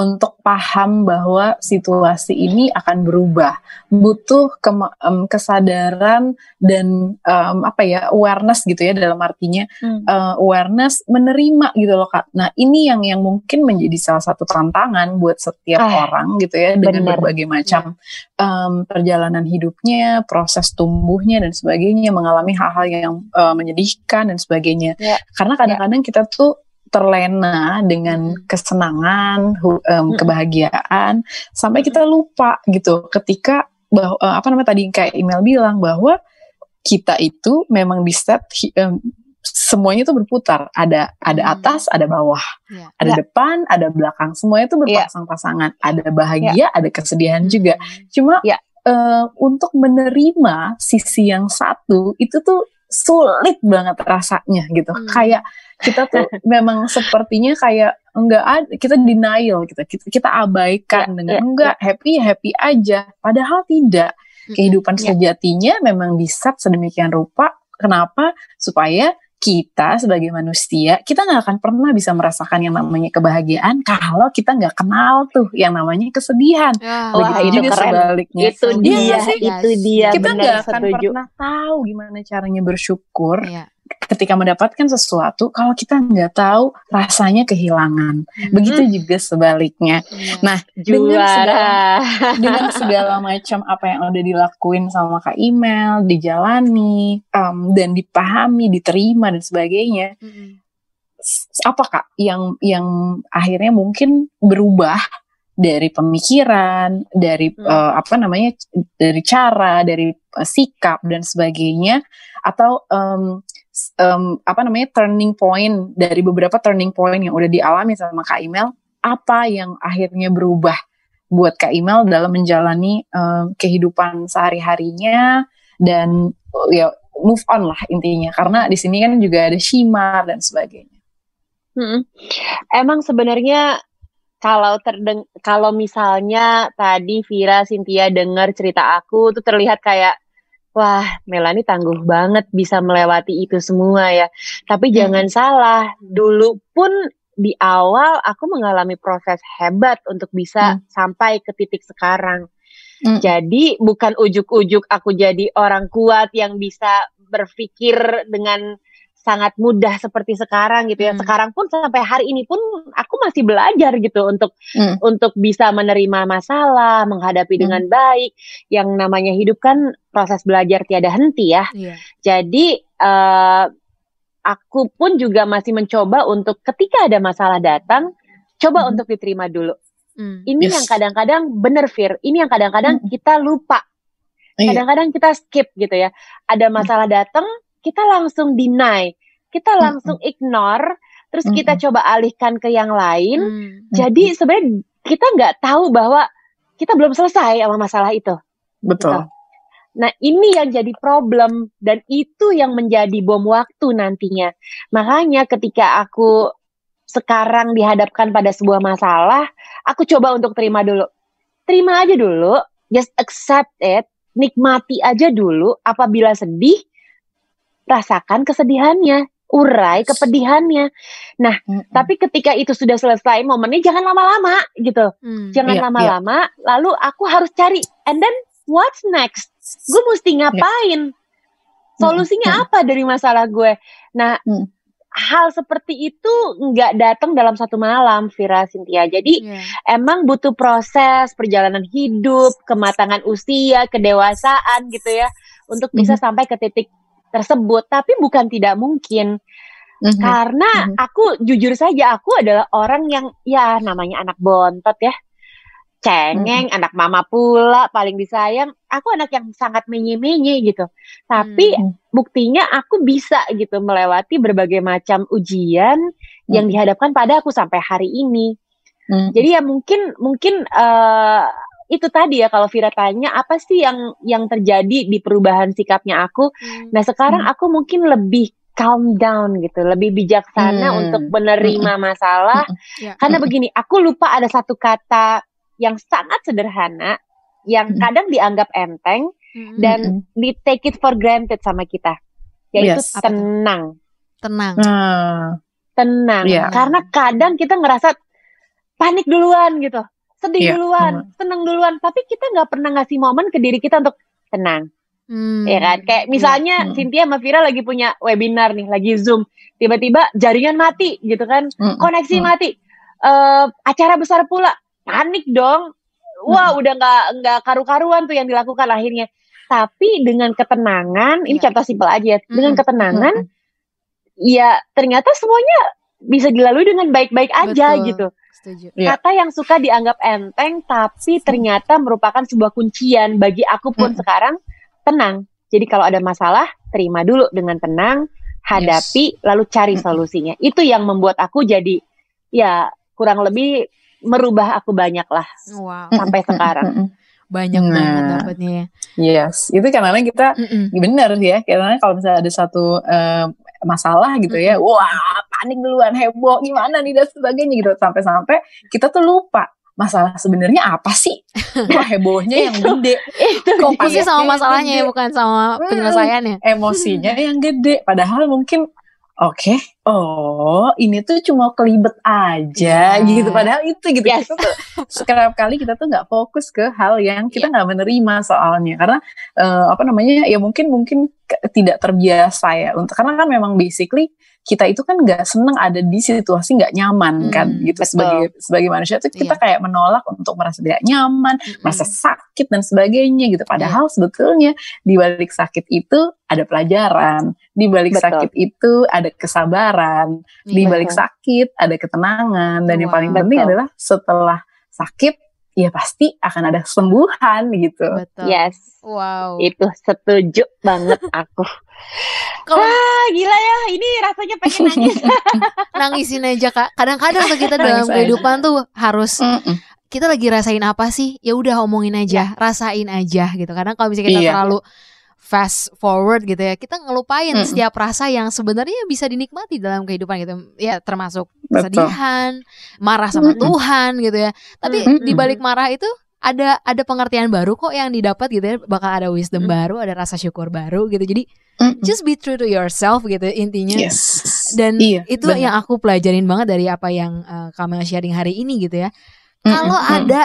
Speaker 4: untuk paham bahwa situasi ini akan berubah. Butuh ke, um, kesadaran dan um, apa ya awareness gitu ya dalam artinya hmm. uh, awareness menerima gitu loh kak. Nah ini yang yang mungkin menjadi salah satu tantangan buat setiap ah, orang gitu ya dengan bener. berbagai macam um, perjalanan hidupnya, proses tumbuhnya dan sebagainya, mengalami hal-hal yang uh, menyedihkan dan sebagainya. Ya. Karena kadang-kadang ya. kita tuh terlena dengan hmm. kesenangan, um, kebahagiaan, sampai kita lupa gitu ketika bahwa uh, apa namanya tadi kayak email bilang bahwa kita itu memang di set um, semuanya itu berputar, ada ada hmm. atas, ada bawah, yeah. ada yeah. depan, ada belakang, semuanya itu iya. berpasang-pasangan, ada bahagia, yeah. ada kesedihan juga. Cuma yeah. uh, untuk menerima sisi yang satu itu tuh sulit banget rasanya gitu. Hmm. Kayak kita tuh memang sepertinya kayak enggak ada kita denial gitu. Kita kita abaikan yeah, dengan yeah, enggak yeah. happy happy aja. Padahal tidak. Hmm. Kehidupan yeah. sejatinya memang bisa sedemikian rupa. Kenapa? Supaya kita sebagai manusia kita nggak akan pernah bisa merasakan yang namanya kebahagiaan kalau kita nggak kenal tuh yang namanya kesedihan. Ya, Begitu juga keren. sebaliknya.
Speaker 1: Itu dia, ya, itu dia.
Speaker 4: Kita nggak akan pernah tahu gimana caranya bersyukur. Ya ketika mendapatkan sesuatu kalau kita nggak tahu rasanya kehilangan. Hmm. Begitu juga sebaliknya. Hmm. Nah, Juara. dengan segala, dengan segala macam apa yang udah dilakuin sama Kak Email, dijalani um, dan dipahami, diterima dan sebagainya. Hmm. Apa Kak yang yang akhirnya mungkin berubah dari pemikiran, dari hmm. uh, apa namanya, dari cara, dari uh, sikap dan sebagainya, atau um, um, apa namanya turning point dari beberapa turning point yang udah dialami sama Kak Imel, apa yang akhirnya berubah buat Kak Imel dalam menjalani um, kehidupan sehari-harinya dan ya move on lah intinya karena di sini kan juga ada Shimar dan sebagainya.
Speaker 1: Hmm. Emang sebenarnya kalau terdeng kalau misalnya tadi Vira Cynthia dengar cerita aku tuh terlihat kayak wah Melani tangguh banget bisa melewati itu semua ya. Tapi hmm. jangan salah, dulu pun di awal aku mengalami proses hebat untuk bisa hmm. sampai ke titik sekarang. Hmm. Jadi bukan ujuk-ujuk aku jadi orang kuat yang bisa berpikir dengan sangat mudah seperti sekarang gitu ya. Hmm. Sekarang pun sampai hari ini pun aku masih belajar gitu untuk hmm. untuk bisa menerima masalah, menghadapi hmm. dengan baik. Yang namanya hidup kan proses belajar tiada henti ya. Yeah. Jadi uh, aku pun juga masih mencoba untuk ketika ada masalah datang, coba hmm. untuk diterima dulu. Hmm. Ini yes. yang kadang-kadang bener Fir, ini yang kadang-kadang hmm. kita lupa. Iya. Kadang-kadang kita skip gitu ya. Ada masalah datang, kita langsung deny, kita langsung mm -hmm. ignore, terus mm -hmm. kita coba alihkan ke yang lain. Mm -hmm. Jadi sebenarnya kita nggak tahu bahwa kita belum selesai sama masalah itu.
Speaker 4: Betul. Gitu.
Speaker 1: Nah ini yang jadi problem dan itu yang menjadi bom waktu nantinya. Makanya ketika aku sekarang dihadapkan pada sebuah masalah, aku coba untuk terima dulu. Terima aja dulu, just accept it, nikmati aja dulu. Apabila sedih, rasakan kesedihannya, urai kepedihannya. Nah, mm-hmm. tapi ketika itu sudah selesai momennya jangan lama-lama gitu. Mm, jangan iya, lama-lama yeah, lalu aku harus cari and then what's next? Gue mesti iya. ngapain? Yeah. Solusinya mm, apa dari masalah gue? Nah, mm. hal seperti itu nggak datang dalam satu malam, Vira Cynthia. Jadi yeah. emang butuh proses perjalanan hidup, kematangan usia, kedewasaan gitu ya, untuk bisa mm-hmm. sampai ke titik tersebut, tapi bukan tidak mungkin. Mm-hmm. Karena mm-hmm. aku jujur saja aku adalah orang yang ya namanya anak bontot ya. Cengeng, mm-hmm. anak mama pula paling disayang. Aku anak yang sangat menye-menye gitu. Tapi mm-hmm. buktinya aku bisa gitu melewati berbagai macam ujian mm-hmm. yang dihadapkan pada aku sampai hari ini. Mm-hmm. Jadi ya mungkin mungkin uh, itu tadi ya kalau Vira tanya apa sih yang yang terjadi di perubahan sikapnya aku. Hmm. Nah sekarang hmm. aku mungkin lebih calm down gitu, lebih bijaksana hmm. untuk menerima masalah. Yeah. Karena begini, aku lupa ada satu kata yang sangat sederhana yang kadang dianggap enteng dan di take it for granted sama kita, yaitu yes. tenang.
Speaker 3: Tenang.
Speaker 1: Uh, tenang. Yeah. Karena kadang kita ngerasa panik duluan gitu, sedih yeah. duluan, uh. tenang duluan, tapi kita nggak pernah ngasih momen ke diri kita untuk tenang Hmm. Ya kan? Kayak misalnya hmm. Cynthia sama Vira lagi punya webinar nih, lagi Zoom. Tiba-tiba jaringan mati gitu kan. Hmm. Koneksi hmm. mati. Uh, acara besar pula. Panik dong. Wah, hmm. udah nggak nggak karu-karuan tuh yang dilakukan akhirnya. Tapi dengan ketenangan, ini ya. contoh simpel aja. Hmm. Dengan ketenangan hmm. ya ternyata semuanya bisa dilalui dengan baik-baik aja Betul. gitu. Setuju. Ya. Kata yang suka dianggap enteng tapi ternyata merupakan sebuah kuncian bagi aku pun hmm. sekarang tenang. Jadi kalau ada masalah, terima dulu dengan tenang, hadapi, yes. lalu cari solusinya. Itu yang membuat aku jadi ya kurang lebih merubah aku banyak lah wow. sampai sekarang.
Speaker 3: Banyak nah, banget dapatnya ya.
Speaker 4: Yes, itu karena kita mm bener ya, karena kalau misalnya ada satu uh, masalah gitu ya, wah panik duluan, heboh, gimana nih dan sebagainya gitu, sampai-sampai kita tuh lupa masalah sebenarnya apa sih? Wah hebohnya yang gede.
Speaker 3: Kok pasti sama masalahnya ya bukan sama hmm, penyelesaiannya.
Speaker 4: Emosinya yang gede. Padahal mungkin oke, okay, oh ini tuh cuma kelibet aja yeah. gitu. Padahal itu gitu. Yes. Kita tuh, sekarang kali kita tuh nggak fokus ke hal yang kita iya. nggak yeah. menerima soalnya. Karena uh, apa namanya ya mungkin mungkin tidak terbiasa ya. Untuk karena kan memang basically kita itu kan nggak seneng ada di situasi nggak nyaman hmm, kan gitu betul. sebagai sebagai manusia tuh kita iya. kayak menolak untuk merasa tidak nyaman, hmm. merasa sakit dan sebagainya gitu. Padahal yeah. sebetulnya di balik sakit itu ada pelajaran, di balik betul. sakit itu ada kesabaran, yeah. di balik sakit ada ketenangan dan wow. yang paling penting adalah setelah sakit ya pasti akan ada kesembuhan gitu.
Speaker 1: Betul. Yes. Wow. Itu setuju banget aku. Kalau ah, gila ya, ini rasanya pengen nangis.
Speaker 3: Nangisin aja kak. Kadang-kadang tuh kita dalam kehidupan tuh harus Mm-mm. kita lagi rasain apa sih? Ya udah omongin aja, ya. rasain aja gitu. Kadang kalau misalnya kita iya. terlalu fast forward gitu ya kita ngelupain mm -mm. setiap rasa yang sebenarnya bisa dinikmati dalam kehidupan gitu ya termasuk kesedihan marah sama mm -mm. Tuhan gitu ya tapi mm -mm. di balik marah itu ada ada pengertian baru kok yang didapat gitu ya bakal ada wisdom mm -mm. baru ada rasa syukur baru gitu jadi mm -mm. just be true to yourself gitu intinya yes. dan iya, itu bener. yang aku pelajarin banget dari apa yang uh, kamu sharing hari ini gitu ya mm -mm. kalau ada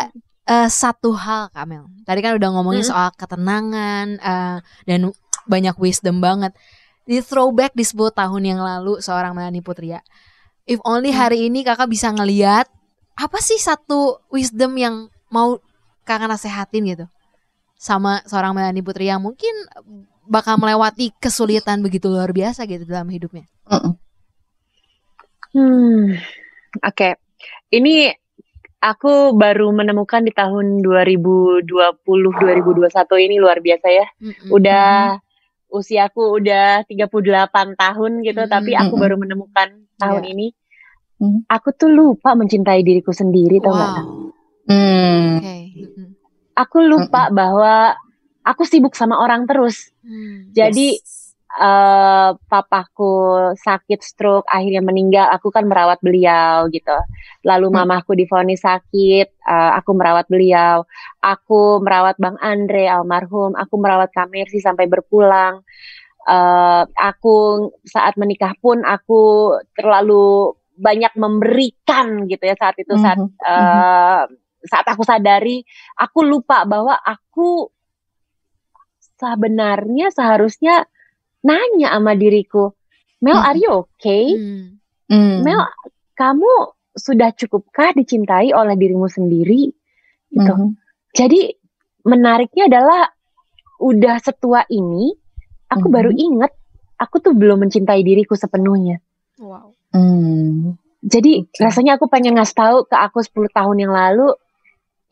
Speaker 3: uh, satu hal Kamel. Tadi kan udah ngomongin hmm. soal ketenangan uh, dan banyak wisdom banget. Di throwback di 10 tahun yang lalu seorang Melanie Putria. If only hmm. hari ini kakak bisa ngeliat apa sih satu wisdom yang mau kakak nasehatin gitu sama seorang Melanie Putri yang mungkin bakal melewati kesulitan begitu luar biasa gitu dalam hidupnya.
Speaker 1: Hmm, oke. Okay. Ini aku baru menemukan di tahun 2020 2021 ini luar biasa ya. Mm-hmm. Udah usiaku udah 38 tahun gitu mm-hmm. tapi aku baru menemukan tahun yeah. ini. Mm-hmm. Aku tuh lupa mencintai diriku sendiri tau gak? Mm. Okay. Aku lupa mm-hmm. bahwa aku sibuk sama orang terus. Mm. Jadi yes uh, papaku sakit stroke akhirnya meninggal aku kan merawat beliau gitu lalu hmm. mamaku difonis sakit uh, aku merawat beliau aku merawat bang Andre almarhum aku merawat Kamersi sampai berpulang uh, aku saat menikah pun aku terlalu banyak memberikan gitu ya saat itu saat uh, saat aku sadari aku lupa bahwa aku sebenarnya seharusnya nanya sama diriku, Mel, hmm. are you okay? Hmm. Hmm. Mel, kamu sudah cukupkah dicintai oleh dirimu sendiri? Gitu. Hmm. Jadi menariknya adalah udah setua ini, aku hmm. baru inget aku tuh belum mencintai diriku sepenuhnya. Wow. Hmm. Jadi okay. rasanya aku pengen ngasih tahu ke aku 10 tahun yang lalu,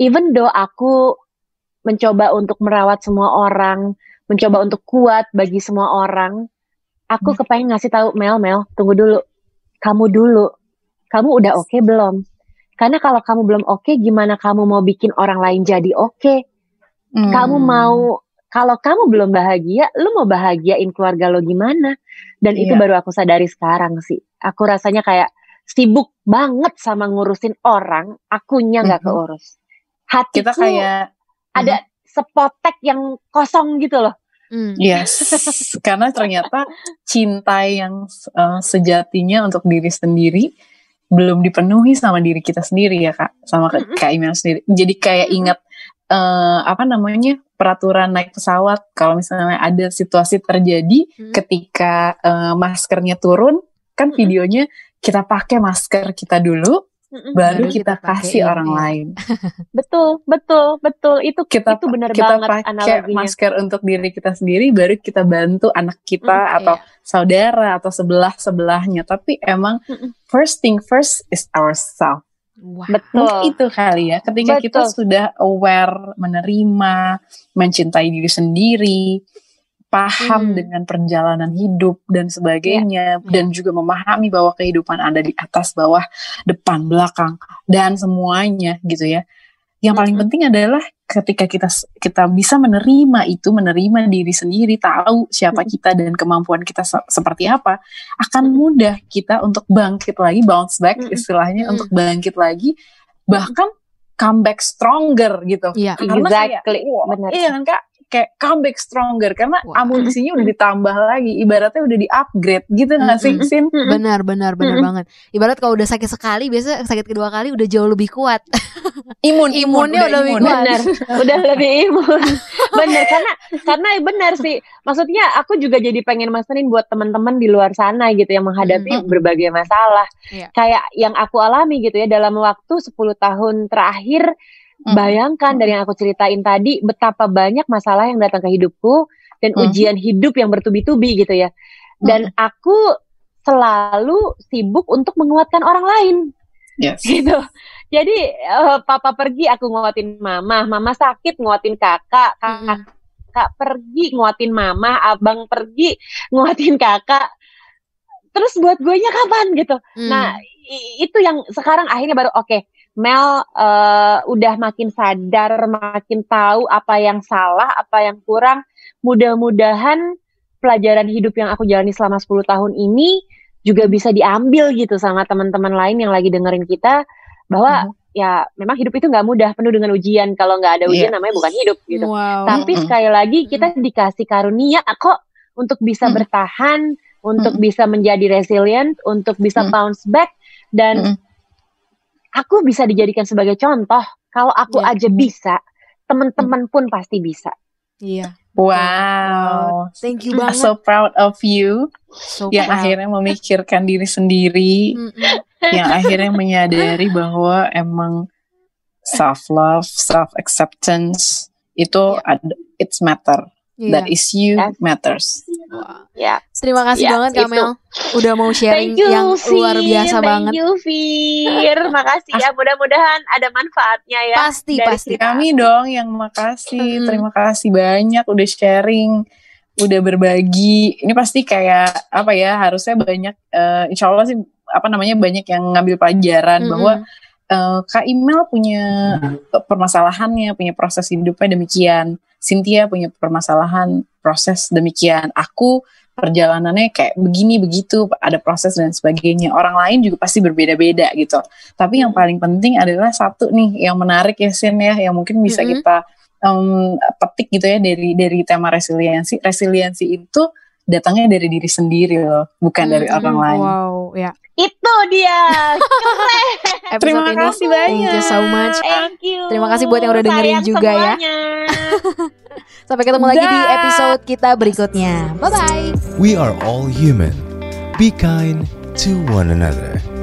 Speaker 1: even though aku mencoba untuk merawat semua orang, mencoba untuk kuat bagi semua orang. Aku hmm. kepengen ngasih tahu Mel, Mel, tunggu dulu. Kamu dulu. Kamu udah oke okay belum? Karena kalau kamu belum oke, okay, gimana kamu mau bikin orang lain jadi oke? Okay? Hmm. Kamu mau kalau kamu belum bahagia, lu mau bahagiain keluarga lo gimana? Dan itu
Speaker 4: Iya.
Speaker 1: baru aku sadari sekarang sih. Aku rasanya kayak sibuk banget sama ngurusin orang, akunya nggak
Speaker 4: Mhm.
Speaker 1: keurus. Hatiku
Speaker 4: Kita kayak
Speaker 1: ada sepotek yang kosong gitu loh.
Speaker 3: Hmm.
Speaker 4: Yes, karena ternyata cinta yang uh, sejatinya untuk diri sendiri belum dipenuhi sama diri kita sendiri ya kak, sama ke- kak Imel sendiri. Jadi kayak ingat uh, apa namanya peraturan naik pesawat kalau misalnya ada situasi terjadi
Speaker 3: Hmm.
Speaker 4: ketika uh, maskernya turun, kan videonya kita pakai masker kita dulu,
Speaker 1: Mm-mm.
Speaker 4: baru kita,
Speaker 3: kita
Speaker 4: kasih
Speaker 3: pakein,
Speaker 4: orang
Speaker 3: iya.
Speaker 4: lain.
Speaker 1: Betul, betul, betul. Itu
Speaker 4: Kita
Speaker 1: itu benar
Speaker 4: kita
Speaker 1: banget
Speaker 4: pakai
Speaker 1: analoginya.
Speaker 4: masker untuk diri kita sendiri, baru kita bantu anak kita
Speaker 1: Mm,
Speaker 4: atau
Speaker 3: iya.
Speaker 4: saudara atau sebelah sebelahnya. Tapi emang
Speaker 1: Mm-mm.
Speaker 4: first thing first is ourselves.
Speaker 3: Wah.
Speaker 1: Betul.
Speaker 4: Mungkin itu kali ya. Ketika kita
Speaker 1: Betul.
Speaker 4: sudah aware, menerima, mencintai diri sendiri, paham
Speaker 3: Hmm.
Speaker 4: dengan perjalanan hidup dan sebagainya,
Speaker 3: Iya.
Speaker 4: dan juga memahami bahwa kehidupan ada di atas, bawah, depan, belakang, dan semuanya gitu ya. Yang paling
Speaker 1: Mm-mm.
Speaker 4: penting adalah ketika kita kita bisa menerima itu, menerima diri sendiri, tahu siapa
Speaker 1: Mm-mm.
Speaker 4: kita dan kemampuan kita se- seperti apa, akan mudah kita untuk bangkit lagi, bounce back istilahnya untuk bangkit lagi, bahkan comeback stronger gitu.
Speaker 3: Iya.
Speaker 4: Karena kayak,
Speaker 1: Exactly, benar.
Speaker 4: iya kan kak, kayak comeback stronger karena
Speaker 3: Wah.
Speaker 4: amunisinya udah ditambah lagi, ibaratnya udah di upgrade gitu nggak sih. Sin?
Speaker 3: Benar, benar, benar banget. Ibarat kalau udah sakit sekali, biasa sakit kedua kali udah jauh lebih kuat.
Speaker 4: Imun,
Speaker 3: Imunnya udah lebih kuat.
Speaker 1: benar udah lebih imun benar karena karena benar sih maksudnya aku juga jadi pengen masterin buat teman-teman di luar sana gitu yang menghadapi
Speaker 4: Hmm.
Speaker 1: berbagai masalah
Speaker 3: Iya.
Speaker 1: kayak yang aku alami gitu ya dalam waktu 10 tahun terakhir
Speaker 4: Hmm.
Speaker 1: bayangkan dari yang aku ceritain tadi betapa banyak masalah yang datang ke hidupku dan
Speaker 4: Hmm.
Speaker 1: ujian hidup yang bertubi-tubi gitu ya dan aku selalu sibuk untuk menguatkan orang lain
Speaker 4: Yes.
Speaker 1: gitu. Jadi eh, papa pergi aku nguatin mama, mama sakit nguatin kakak, kakak pergi nguatin mama, abang pergi nguatin kakak. Terus buat gue nya kapan gitu.
Speaker 3: Hmm.
Speaker 1: Nah itu yang sekarang akhirnya baru oke. Mel eh, udah makin sadar, makin tahu apa yang salah, apa yang kurang. Mudah-mudahan pelajaran hidup yang aku jalani selama 10 tahun ini juga bisa diambil gitu sama teman-teman lain yang lagi dengerin kita bahwa ya memang hidup itu nggak mudah penuh dengan ujian kalau nggak ada ujian
Speaker 4: Iya.
Speaker 1: namanya bukan hidup gitu
Speaker 3: Wow.
Speaker 1: tapi
Speaker 4: Mm-mm.
Speaker 1: sekali lagi kita dikasih karunia kok untuk bisa
Speaker 4: Mm.
Speaker 1: bertahan untuk
Speaker 4: Mm-mm.
Speaker 1: bisa menjadi resilient untuk bisa
Speaker 4: Mm.
Speaker 1: bounce back dan
Speaker 4: Mm-mm.
Speaker 1: Aku bisa dijadikan sebagai contoh kalau aku
Speaker 3: Iya.
Speaker 1: aja bisa teman-teman pun pasti bisa
Speaker 3: Iya.
Speaker 4: Wow.
Speaker 3: Thank you
Speaker 4: I'm
Speaker 3: banget.
Speaker 4: so proud of you
Speaker 3: So
Speaker 4: yang
Speaker 3: proud.
Speaker 4: akhirnya memikirkan diri sendiri, yang akhirnya menyadari bahwa emang self love, self acceptance itu ada it's matter.
Speaker 3: Iya.
Speaker 4: That is you
Speaker 1: Yes.
Speaker 4: matters.
Speaker 3: Wah.
Speaker 1: ya
Speaker 3: Terima kasih
Speaker 1: Yes,
Speaker 3: banget
Speaker 1: itu.
Speaker 3: Kamel udah mau sharing
Speaker 1: Thank you,
Speaker 3: yang luar biasa
Speaker 1: Fir.
Speaker 3: banget.
Speaker 1: Thank you, Fir. Makasih ya. Mudah-mudahan ada manfaatnya ya.
Speaker 3: Pasti,
Speaker 1: dari
Speaker 3: pasti.
Speaker 4: Kami dong yang makasih,
Speaker 3: Mm-mm.
Speaker 4: terima kasih banyak udah sharing, udah berbagi. Ini pasti kayak apa ya? Harusnya banyak, eh, insya Allah sih apa namanya banyak yang ngambil pelajaran
Speaker 3: Mm-mm.
Speaker 4: bahwa eh, Kak Imel punya permasalahannya, punya proses hidupnya demikian. Cynthia punya permasalahan proses demikian. Aku perjalanannya kayak begini begitu, ada proses dan sebagainya. Orang lain juga pasti berbeda-beda gitu. Tapi yang paling penting adalah satu nih yang menarik ya Sin ya, yang mungkin bisa
Speaker 3: Mm-mm.
Speaker 4: kita em, petik gitu ya dari dari tema resiliensi. Resiliensi itu datangnya dari diri sendiri loh, bukan dari
Speaker 3: Mm-mm.
Speaker 4: orang lain.
Speaker 3: Wow, ya.
Speaker 1: Itu dia. Keren.
Speaker 4: Terima
Speaker 3: ini,
Speaker 4: kasih banyak.
Speaker 3: Thank you so much.
Speaker 1: Thank you.
Speaker 3: Terima kasih buat yang udah dengerin
Speaker 1: Sayang
Speaker 3: juga ya.
Speaker 1: semuanya.
Speaker 3: Sampai ketemu lagi di episode kita berikutnya. Bye bye.
Speaker 2: We are all human. Be kind to one another.